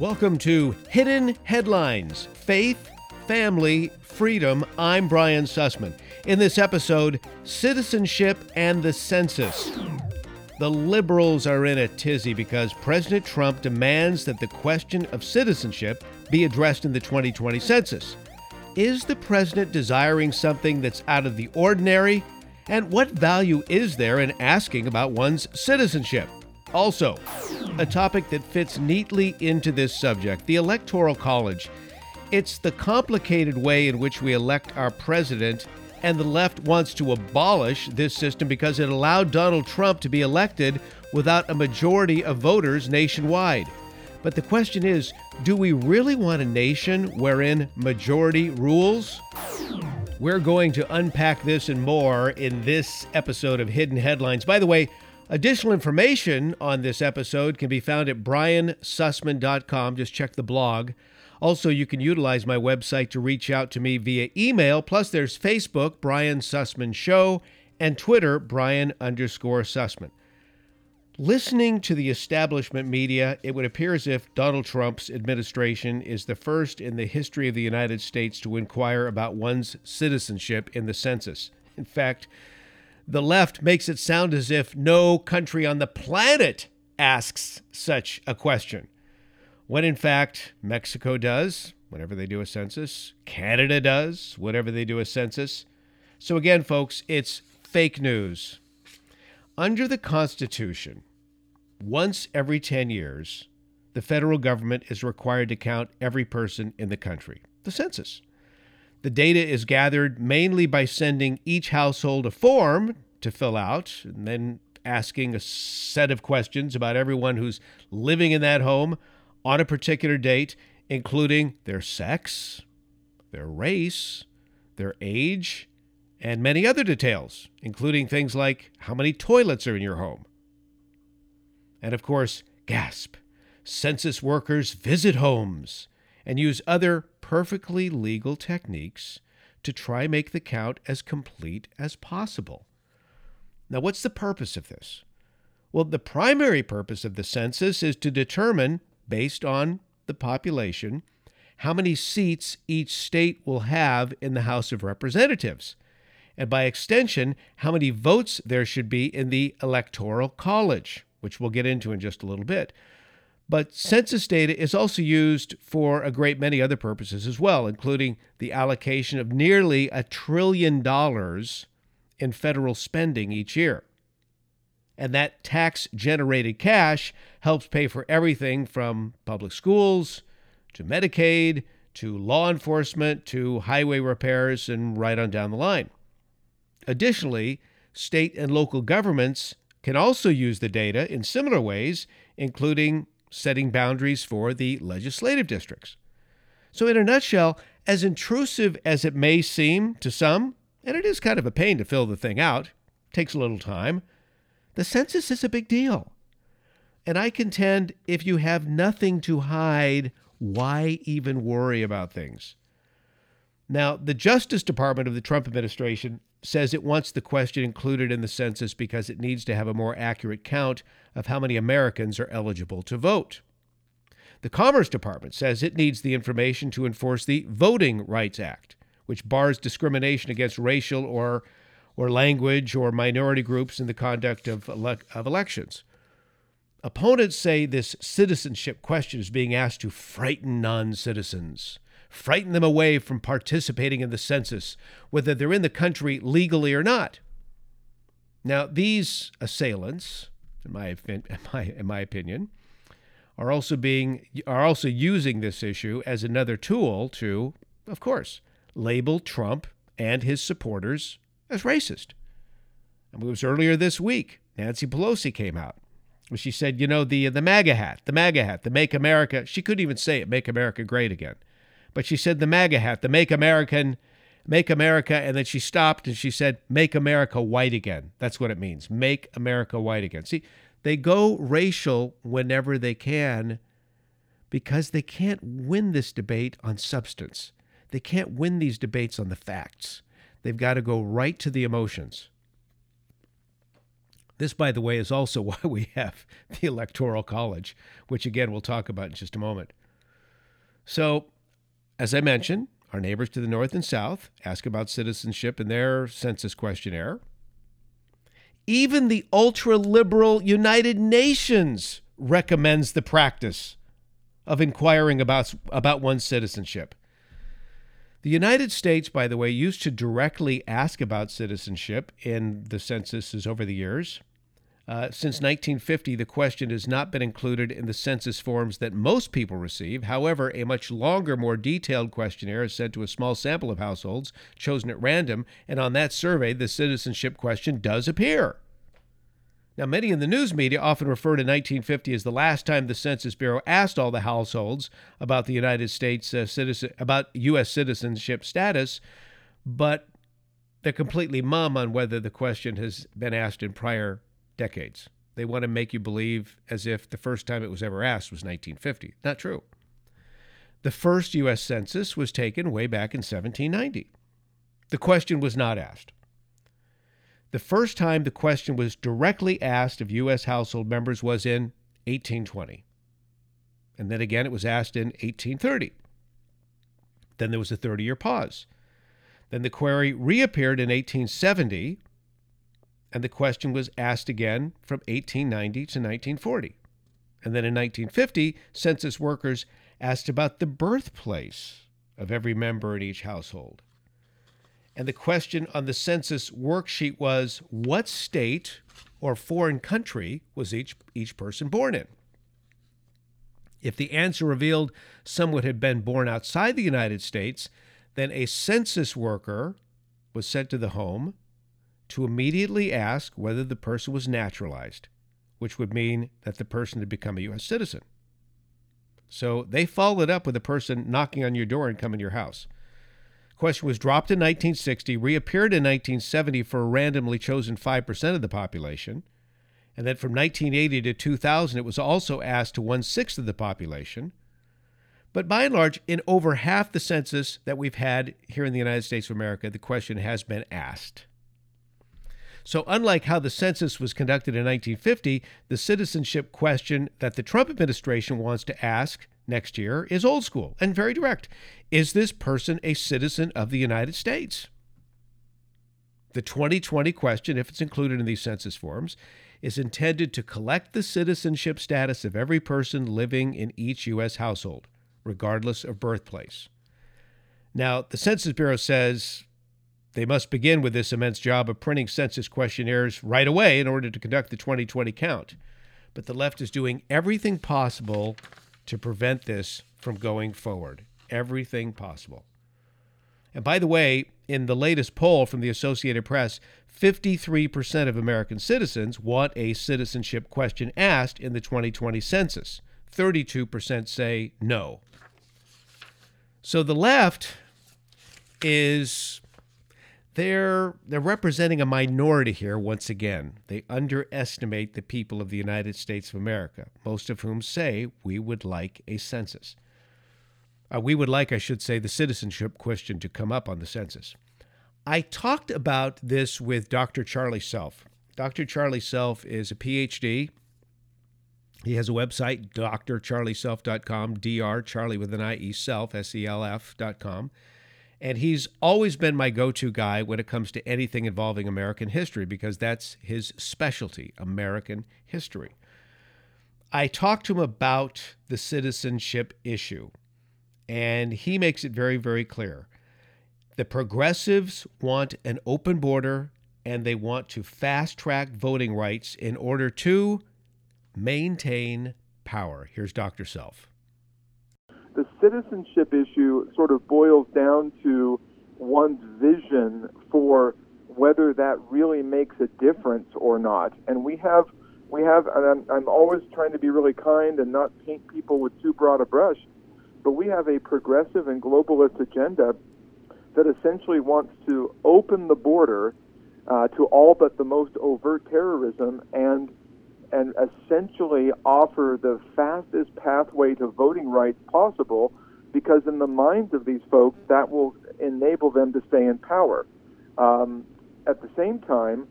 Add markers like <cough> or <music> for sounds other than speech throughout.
Welcome to Hidden Headlines Faith, Family, Freedom. I'm Brian Sussman. In this episode, citizenship and the census. The liberals are in a tizzy because President Trump demands that the question of citizenship be addressed in the 2020 census. Is the president desiring something that's out of the ordinary? And what value is there in asking about one's citizenship? Also, a topic that fits neatly into this subject the Electoral College. It's the complicated way in which we elect our president, and the left wants to abolish this system because it allowed Donald Trump to be elected without a majority of voters nationwide. But the question is do we really want a nation wherein majority rules? We're going to unpack this and more in this episode of Hidden Headlines. By the way, Additional information on this episode can be found at briansussman.com. Just check the blog. Also, you can utilize my website to reach out to me via email. Plus, there's Facebook, Brian Sussman Show, and Twitter, Brian underscore Sussman. Listening to the establishment media, it would appear as if Donald Trump's administration is the first in the history of the United States to inquire about one's citizenship in the census. In fact, the left makes it sound as if no country on the planet asks such a question. When in fact, Mexico does, whenever they do a census, Canada does, whenever they do a census. So again, folks, it's fake news. Under the Constitution, once every 10 years, the federal government is required to count every person in the country, the census. The data is gathered mainly by sending each household a form to fill out and then asking a set of questions about everyone who's living in that home on a particular date, including their sex, their race, their age, and many other details, including things like how many toilets are in your home. And of course, gasp, census workers visit homes and use other perfectly legal techniques to try make the count as complete as possible. Now, what's the purpose of this? Well, the primary purpose of the census is to determine, based on the population, how many seats each state will have in the House of Representatives, and by extension, how many votes there should be in the Electoral College, which we'll get into in just a little bit. But census data is also used for a great many other purposes as well, including the allocation of nearly a trillion dollars in federal spending each year. And that tax generated cash helps pay for everything from public schools to Medicaid to law enforcement to highway repairs and right on down the line. Additionally, state and local governments can also use the data in similar ways, including setting boundaries for the legislative districts. So, in a nutshell, as intrusive as it may seem to some, and it is kind of a pain to fill the thing out, takes a little time, the census is a big deal. And I contend if you have nothing to hide, why even worry about things? Now, the Justice Department of the Trump administration says it wants the question included in the census because it needs to have a more accurate count of how many Americans are eligible to vote. The Commerce Department says it needs the information to enforce the Voting Rights Act, which bars discrimination against racial or, or language or minority groups in the conduct of, ele- of elections. Opponents say this citizenship question is being asked to frighten non citizens frighten them away from participating in the census, whether they're in the country legally or not. Now, these assailants, in my, <laughs> in my, in my opinion, are also being are also using this issue as another tool to, of course, label Trump and his supporters as racist. Mean, it was earlier this week. Nancy Pelosi came out. She said, you know, the the MAGA hat, the MAGA hat, the Make America. She couldn't even say it, Make America Great Again but she said the MAGA hat, the Make American, Make America, and then she stopped and she said, Make America white again. That's what it means. Make America white again. See, they go racial whenever they can because they can't win this debate on substance. They can't win these debates on the facts. They've got to go right to the emotions. This, by the way, is also <laughs> why we have the Electoral College, which again we'll talk about in just a moment. So, as I mentioned, our neighbors to the north and south ask about citizenship in their census questionnaire. Even the ultra liberal United Nations recommends the practice of inquiring about, about one's citizenship. The United States, by the way, used to directly ask about citizenship in the censuses over the years. Uh, since 1950, the question has not been included in the census forms that most people receive. However, a much longer, more detailed questionnaire is sent to a small sample of households chosen at random, and on that survey, the citizenship question does appear. Now, many in the news media often refer to 1950 as the last time the Census Bureau asked all the households about the United States uh, citizen about U.S. citizenship status, but they're completely mum on whether the question has been asked in prior decades. They want to make you believe as if the first time it was ever asked was 1950. Not true. The first U.S. Census was taken way back in 1790. The question was not asked. The first time the question was directly asked of U.S. household members was in 1820. And then again, it was asked in 1830. Then there was a 30 year pause. Then the query reappeared in 1870 and the question was asked again from 1890 to 1940. And then in 1950, census workers asked about the birthplace of every member in each household. And the question on the census worksheet was what state or foreign country was each, each person born in? If the answer revealed someone had been born outside the United States, then a census worker was sent to the home to immediately ask whether the person was naturalized, which would mean that the person had become a U.S. citizen. So they followed up with a person knocking on your door and coming to your house. Question was dropped in 1960, reappeared in 1970 for a randomly chosen 5% of the population. And then from 1980 to 2000, it was also asked to one sixth of the population. But by and large, in over half the census that we've had here in the United States of America, the question has been asked. So, unlike how the census was conducted in 1950, the citizenship question that the Trump administration wants to ask next year is old school and very direct. Is this person a citizen of the United States? The 2020 question, if it's included in these census forms, is intended to collect the citizenship status of every person living in each U.S. household, regardless of birthplace. Now, the Census Bureau says they must begin with this immense job of printing census questionnaires right away in order to conduct the 2020 count. But the left is doing everything possible to prevent this from going forward. Everything possible. And by the way, in the latest poll from the Associated Press, 53% of American citizens want a citizenship question asked in the 2020 census. 32% say no. So the left is they're they're representing a minority here once again. They underestimate the people of the United States of America, most of whom say we would like a census. Uh, we would like, I should say, the citizenship question to come up on the census. I talked about this with Dr. Charlie Self. Dr. Charlie Self is a PhD. He has a website, drcharlieself.com, dr, Charlie with an I-E, self, S-E-L-F.com. And he's always been my go to guy when it comes to anything involving American history because that's his specialty, American history. I talked to him about the citizenship issue, and he makes it very, very clear. The progressives want an open border and they want to fast track voting rights in order to maintain power. Here's Dr. Self citizenship issue sort of boils down to one's vision for whether that really makes a difference or not. And we have, we have, and I'm, I'm always trying to be really kind and not paint people with too broad a brush, but we have a progressive and globalist agenda that essentially wants to open the border uh, to all but the most overt terrorism and and essentially offer the fastest pathway to voting rights possible because in the minds of these folks that will enable them to stay in power um, at the same time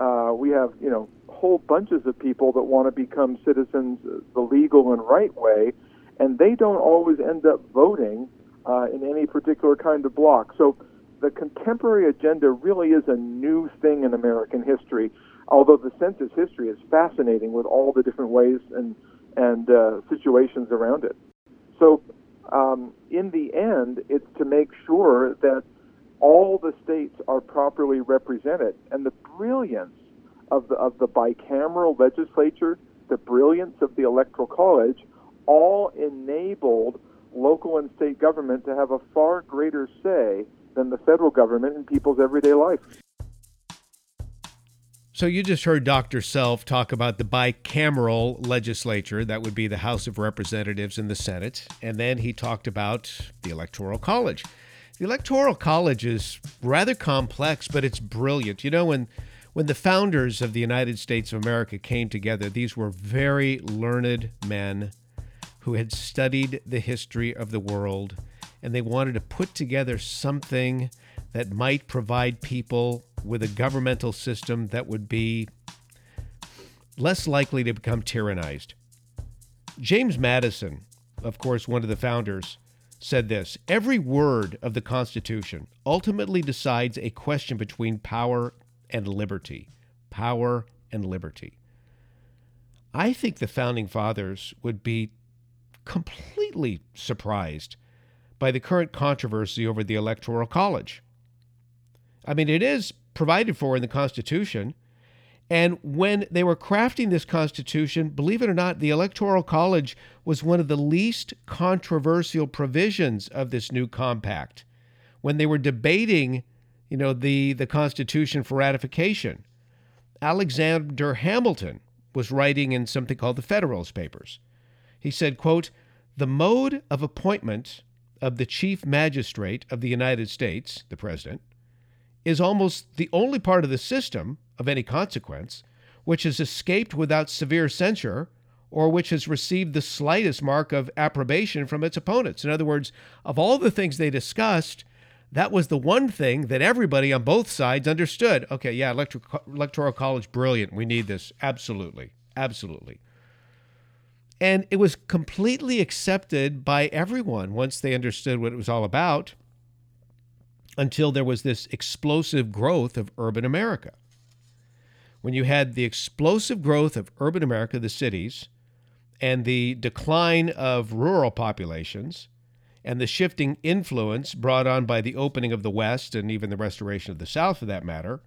uh, we have you know whole bunches of people that want to become citizens the legal and right way and they don't always end up voting uh, in any particular kind of block. So the contemporary agenda really is a new thing in American history, although the census history is fascinating with all the different ways and, and uh, situations around it. So, um, in the end, it's to make sure that all the states are properly represented. And the brilliance of the, of the bicameral legislature, the brilliance of the Electoral College, all enabled local and state government to have a far greater say than the federal government in people's everyday life. So you just heard Dr. Self talk about the bicameral legislature, that would be the House of Representatives and the Senate, and then he talked about the Electoral College. The Electoral College is rather complex, but it's brilliant. You know, when when the founders of the United States of America came together, these were very learned men who had studied the history of the world and they wanted to put together something that might provide people with a governmental system that would be less likely to become tyrannized. James Madison, of course, one of the founders, said this Every word of the Constitution ultimately decides a question between power and liberty. Power and liberty. I think the founding fathers would be completely surprised by the current controversy over the Electoral College. I mean, it is provided for in the Constitution. And when they were crafting this Constitution, believe it or not, the Electoral College was one of the least controversial provisions of this new compact. When they were debating, you know, the, the Constitution for ratification, Alexander Hamilton was writing in something called the Federalist Papers. He said, quote, the mode of appointment of the Chief Magistrate of the United States, the President, is almost the only part of the system of any consequence which has escaped without severe censure or which has received the slightest mark of approbation from its opponents. In other words, of all the things they discussed, that was the one thing that everybody on both sides understood. Okay, yeah, electoral college, brilliant. We need this. Absolutely. Absolutely. And it was completely accepted by everyone once they understood what it was all about until there was this explosive growth of urban America. When you had the explosive growth of urban America, the cities, and the decline of rural populations, and the shifting influence brought on by the opening of the West and even the restoration of the South for that matter,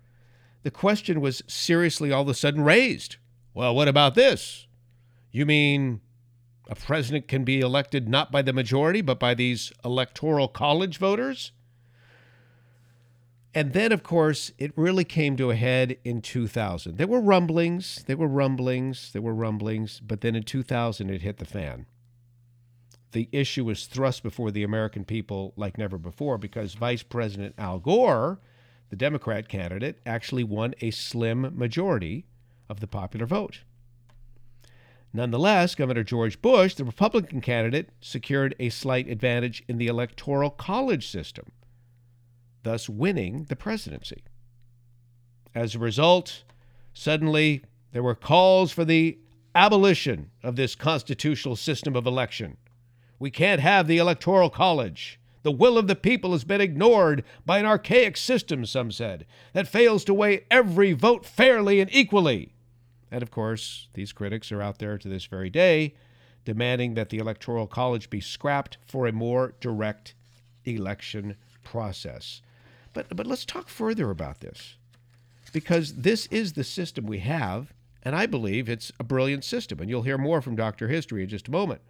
the question was seriously all of a sudden raised. Well, what about this? You mean a president can be elected not by the majority, but by these electoral college voters? And then, of course, it really came to a head in 2000. There were rumblings, there were rumblings, there were rumblings, but then in 2000 it hit the fan. The issue was thrust before the American people like never before because Vice President Al Gore, the Democrat candidate, actually won a slim majority of the popular vote. Nonetheless, Governor George Bush, the Republican candidate, secured a slight advantage in the Electoral College system, thus winning the presidency. As a result, suddenly there were calls for the abolition of this constitutional system of election. We can't have the Electoral College. The will of the people has been ignored by an archaic system, some said, that fails to weigh every vote fairly and equally. And of course, these critics are out there to this very day demanding that the Electoral College be scrapped for a more direct election process. But, but let's talk further about this because this is the system we have, and I believe it's a brilliant system. And you'll hear more from Dr. History in just a moment.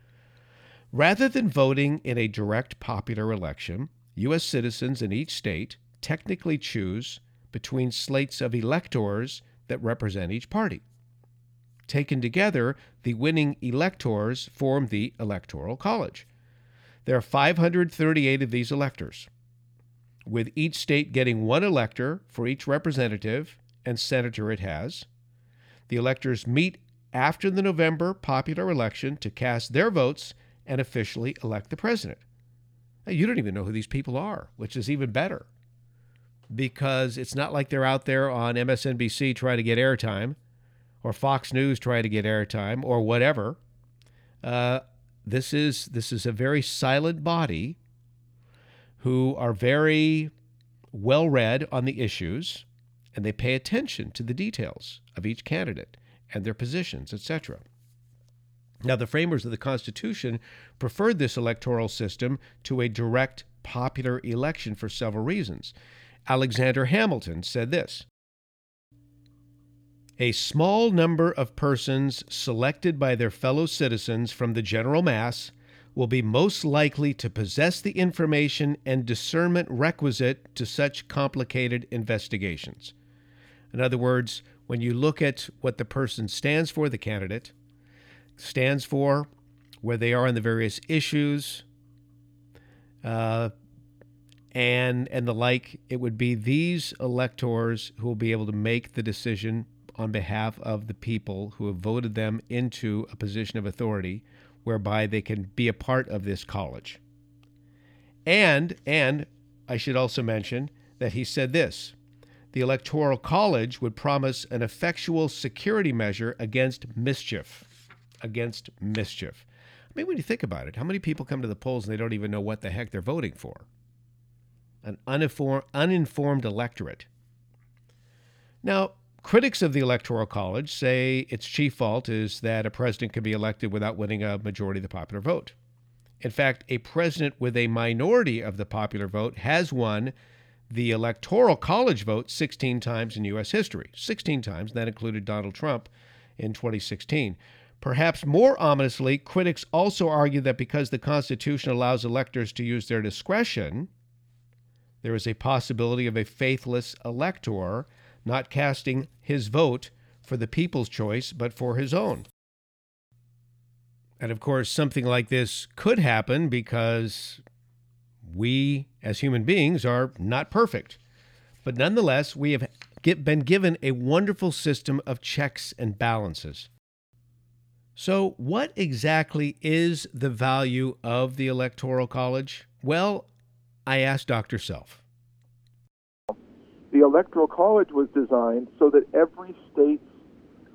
Rather than voting in a direct popular election, U.S. citizens in each state technically choose between slates of electors that represent each party. Taken together, the winning electors form the Electoral College. There are 538 of these electors, with each state getting one elector for each representative and senator it has. The electors meet after the November popular election to cast their votes and officially elect the president. Now, you don't even know who these people are, which is even better because it's not like they're out there on MSNBC trying to get airtime or Fox News trying to get airtime or whatever. Uh, this is this is a very silent body who are very well read on the issues and they pay attention to the details of each candidate and their positions, etc. Now, the framers of the Constitution preferred this electoral system to a direct popular election for several reasons. Alexander Hamilton said this A small number of persons selected by their fellow citizens from the general mass will be most likely to possess the information and discernment requisite to such complicated investigations. In other words, when you look at what the person stands for, the candidate stands for, where they are on the various issues, uh, and and the like, it would be these electors who will be able to make the decision on behalf of the people who have voted them into a position of authority, whereby they can be a part of this college. And and I should also mention that he said this the Electoral College would promise an effectual security measure against mischief. Against mischief. I mean, when you think about it, how many people come to the polls and they don't even know what the heck they're voting for? An uninformed, uninformed electorate. Now, critics of the Electoral College say its chief fault is that a president can be elected without winning a majority of the popular vote. In fact, a president with a minority of the popular vote has won the Electoral College vote 16 times in U.S. history. 16 times, that included Donald Trump in 2016. Perhaps more ominously, critics also argue that because the Constitution allows electors to use their discretion, there is a possibility of a faithless elector not casting his vote for the people's choice, but for his own. And of course, something like this could happen because we, as human beings, are not perfect. But nonetheless, we have been given a wonderful system of checks and balances. So, what exactly is the value of the Electoral College? Well, I asked Dr. Self. The Electoral College was designed so that every state's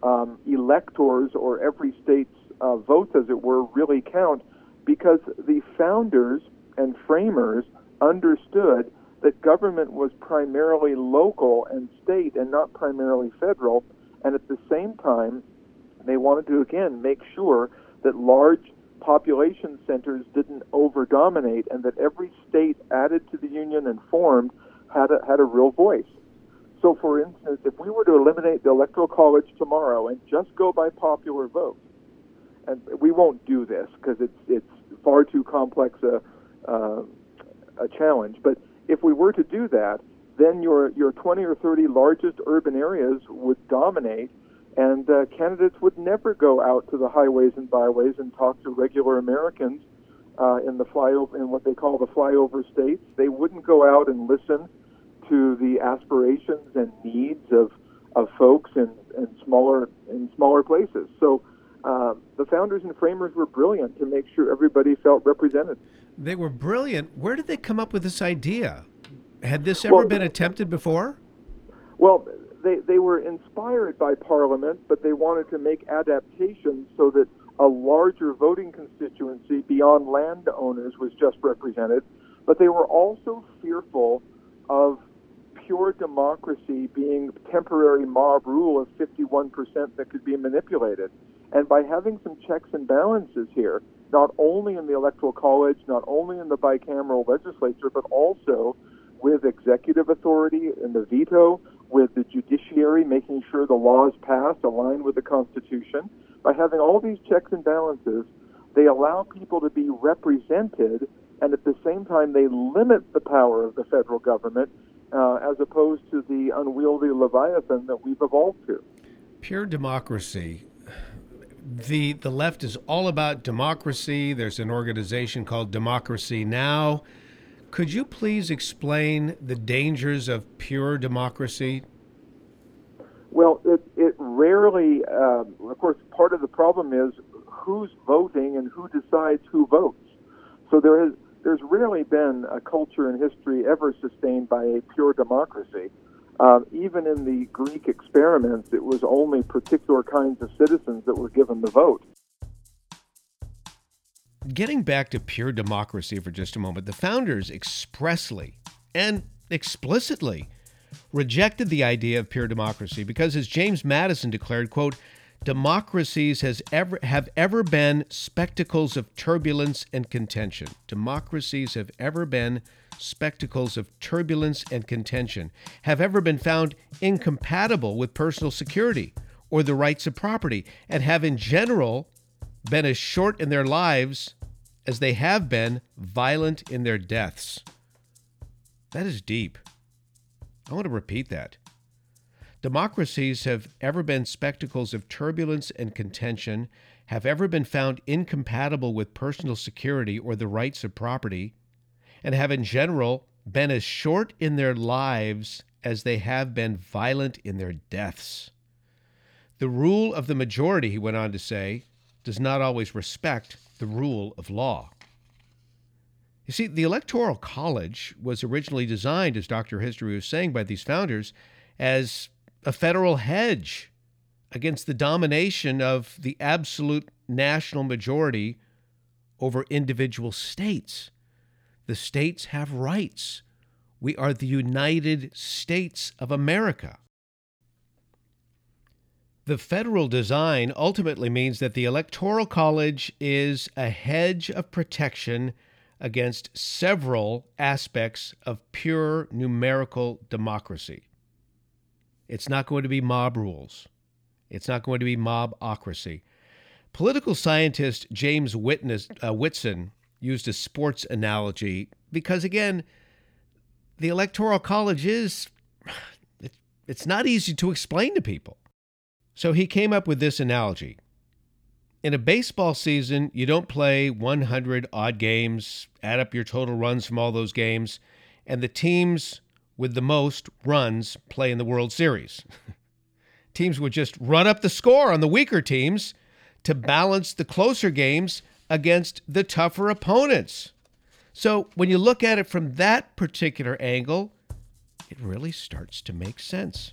um, electors or every state's uh, votes, as it were, really count because the founders and framers understood that government was primarily local and state and not primarily federal. And at the same time, they wanted to again make sure that large population centers didn't over dominate and that every state added to the union and formed had a, had a real voice. So, for instance, if we were to eliminate the Electoral College tomorrow and just go by popular vote, and we won't do this because it's it's far too complex a uh, a challenge. But if we were to do that, then your your 20 or 30 largest urban areas would dominate, and uh, candidates would never go out to the highways and byways and talk to regular Americans uh, in the flyover in what they call the flyover states. They wouldn't go out and listen to the aspirations and needs of of folks in, in smaller in smaller places. So. Uh, the founders and framers were brilliant to make sure everybody felt represented. They were brilliant. Where did they come up with this idea? Had this ever well, been attempted before? Well, they, they were inspired by Parliament, but they wanted to make adaptations so that a larger voting constituency beyond landowners was just represented. But they were also fearful of pure democracy being temporary mob rule of 51% that could be manipulated. And by having some checks and balances here, not only in the Electoral College, not only in the bicameral legislature, but also with executive authority and the veto, with the judiciary making sure the laws passed align with the Constitution. By having all these checks and balances, they allow people to be represented, and at the same time, they limit the power of the federal government uh, as opposed to the unwieldy leviathan that we've evolved to. Pure democracy the the left is all about democracy. There's an organization called Democracy Now. Could you please explain the dangers of pure democracy? Well, it, it rarely, um, of course, part of the problem is who's voting and who decides who votes. So there has there's rarely been a culture in history ever sustained by a pure democracy. Um, even in the Greek experiments, it was only particular kinds of citizens that were given the vote. Getting back to pure democracy for just a moment, the founders expressly and explicitly rejected the idea of pure democracy because, as James Madison declared, quote, democracies has ever have ever been spectacles of turbulence and contention. Democracies have ever been spectacles of turbulence and contention, have ever been found incompatible with personal security or the rights of property, and have in general been as short in their lives as they have been violent in their deaths. That is deep. I want to repeat that. Democracies have ever been spectacles of turbulence and contention, have ever been found incompatible with personal security or the rights of property, and have in general been as short in their lives as they have been violent in their deaths. The rule of the majority, he went on to say, does not always respect the rule of law. You see, the Electoral College was originally designed, as Dr. History was saying, by these founders as a federal hedge against the domination of the absolute national majority over individual states. The states have rights. We are the United States of America. The federal design ultimately means that the Electoral College is a hedge of protection against several aspects of pure numerical democracy. It's not going to be mob rules. It's not going to be mobocracy. Political scientist James Witness, uh, Whitson used a sports analogy because, again, the Electoral College is it's not easy to explain to people. So he came up with this analogy. In a baseball season, you don't play 100 odd games, add up your total runs from all those games, and the teams with the most runs play in the World Series. <laughs> teams would just run up the score on the weaker teams to balance the closer games against the tougher opponents. So when you look at it from that particular angle, it really starts to make sense.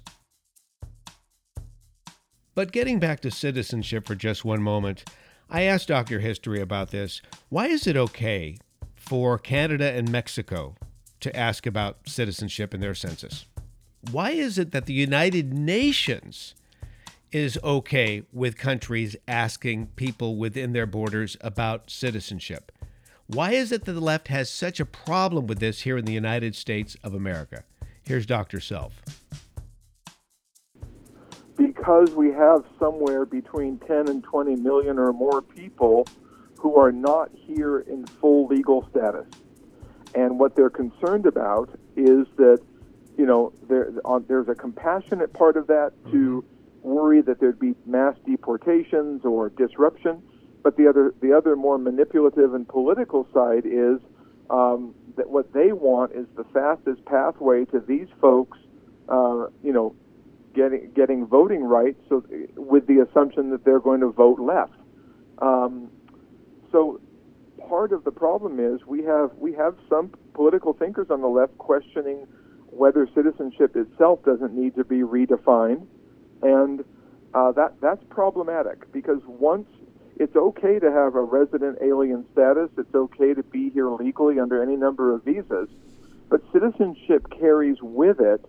But getting back to citizenship for just one moment, I asked Dr. History about this. Why is it okay for Canada and Mexico to ask about citizenship in their census? Why is it that the United Nations is okay with countries asking people within their borders about citizenship? Why is it that the left has such a problem with this here in the United States of America? Here's Dr. Self because we have somewhere between 10 and 20 million or more people who are not here in full legal status. And what they're concerned about is that, you know, there, on, there's a compassionate part of that to worry that there'd be mass deportations or disruption. But the other, the other more manipulative and political side is um, that what they want is the fastest pathway to these folks, uh, you know, getting getting voting rights, so with the assumption that they're going to vote left. Um, so part of the problem is we have we have some political thinkers on the left questioning whether citizenship itself doesn't need to be redefined, and uh, that that's problematic because once it's okay to have a resident alien status, it's okay to be here legally under any number of visas, but citizenship carries with it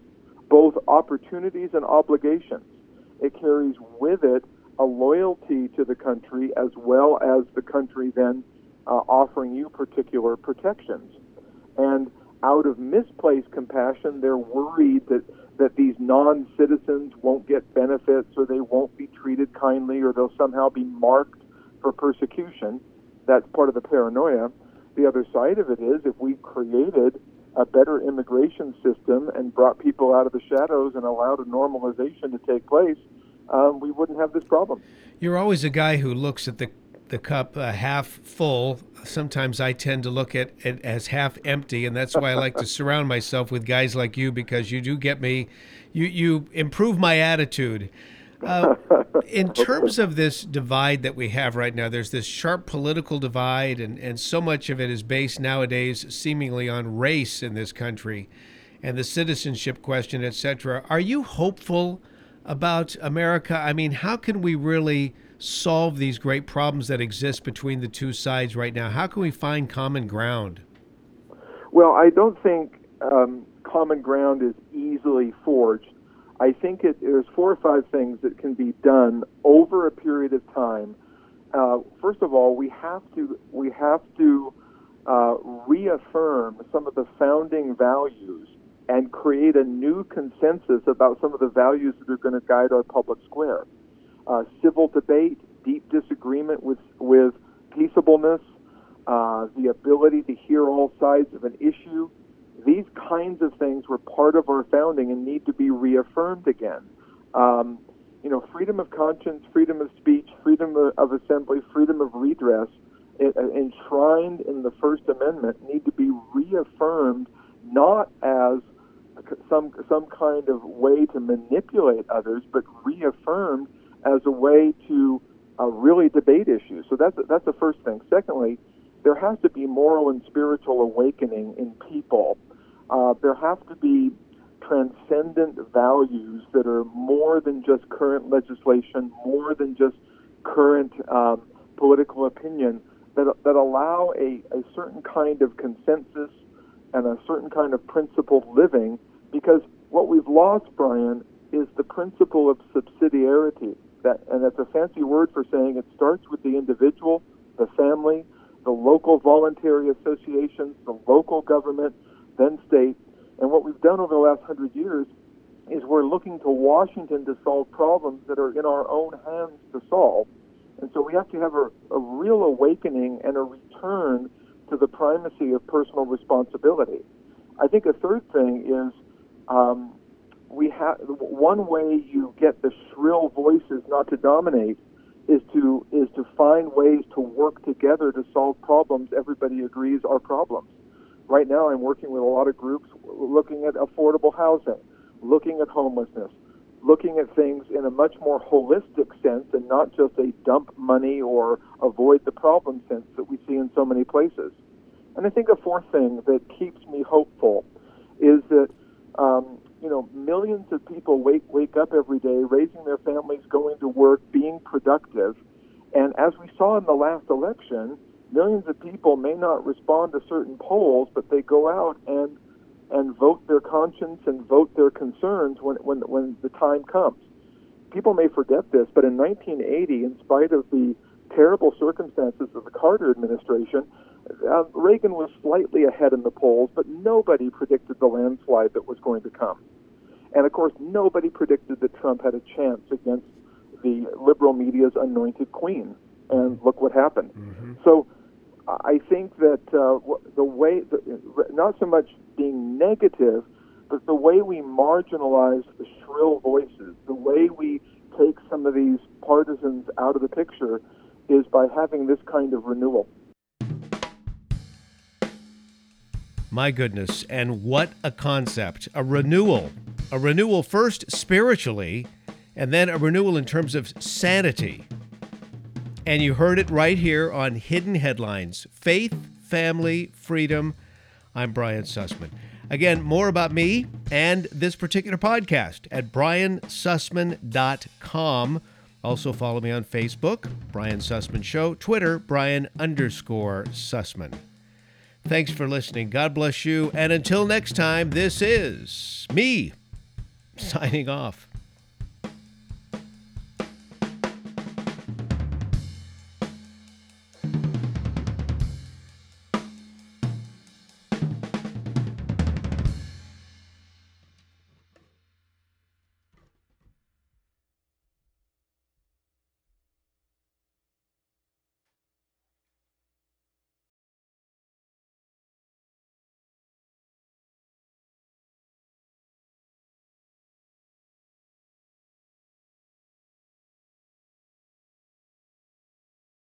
both opportunities and obligations. It carries with it a loyalty to the country as well as the country then uh, offering you particular protections. And out of misplaced compassion, they're worried that, that these non citizens won't get benefits or they won't be treated kindly or they'll somehow be marked for persecution. That's part of the paranoia. The other side of it is if we created a better immigration system and brought people out of the shadows and allowed a normalization to take place, um, we wouldn't have this problem. You're always a guy who looks at the the cup uh, half full. Sometimes I tend to look at it as half empty, and that's why I like to <laughs> surround myself with guys like you because you do get me, you you improve my attitude. Uh, in <laughs> terms of this divide that we have right now, there's this sharp political divide, and, and so much of it is based nowadays seemingly on race in this country and the citizenship question, etc. Are you hopeful about America? I mean, how can we really solve these great problems that exist between the two sides right now? How can we find common ground? Well, I don't think um, common ground is easily forged. I think it, there's four or five things that can be done over a period of time. Uh, first of all, we have to we have to uh, reaffirm some of the founding values and create a new consensus about some of the values that are going to guide our public square. Uh, civil debate, deep disagreement with with peaceableness, uh, the ability to hear all sides of an issue. These kinds of things were part of our founding and need to be reaffirmed again. Um, you know, freedom of conscience, freedom of speech, freedom of assembly, freedom of redress, enshrined in the First Amendment, need to be reaffirmed not some some kind of way to manipulate others, but reaffirmed as a way to uh, really debate issues. So that's that's the first thing. Secondly, there has to be moral and spiritual awakening in people. Uh, there have to be transcendent values that are more than just current legislation, more than just current um, political opinion, that, that allow a, a certain kind of consensus and a certain kind of principled living. Because what we've lost, Brian, is the principle of subsidiarity. That, and that's a fancy word for saying it starts with the individual, the family, the local voluntary associations, the local government, then state. And what we've done over the last hundred years is we're looking to Washington to solve problems that are in our own hands to solve. And so we have to have a, a real awakening and a return to the primacy of personal responsibility. I think a third thing is um, we have one way you get the shrill voices not to dominate is to is to find ways to work together to solve problems everybody agrees are problems. Right now, I'm working with a lot of groups looking at affordable housing, looking at homelessness, looking at things in a much more holistic sense and not just a dump money or avoid the problem sense that we see in so many places. And I think a fourth thing that keeps me hopeful is that um, you know, millions of people wake wake up every day, raising their families, going to work, being productive. And as we saw in the last election, millions of people may not respond to certain polls, but they go out and and vote their conscience and vote their concerns when when when the time comes. People may forget this, but in 1980, in spite of the terrible circumstances of the Carter administration, uh, Reagan was slightly ahead in the polls, but nobody predicted the landslide that was going to come. And of course, nobody predicted that Trump had a chance against the liberal media's anointed queen. And look what happened. Mm-hmm. So I think that uh, the way, the, not so much being negative, but the way we marginalize the shrill voices, the way we take some of these partisans out of the picture is by having this kind of renewal. My goodness, and what a concept. A renewal. A renewal first spiritually, and then a renewal in terms of sanity. And you heard it right here on Hidden Headlines Faith, Family, Freedom. I'm Brian Sussman. Again, more about me and this particular podcast at briansussman.com. Also, follow me on Facebook, Brian Sussman Show, Twitter, Brian underscore Sussman. Thanks for listening. God bless you. And until next time, this is me signing off.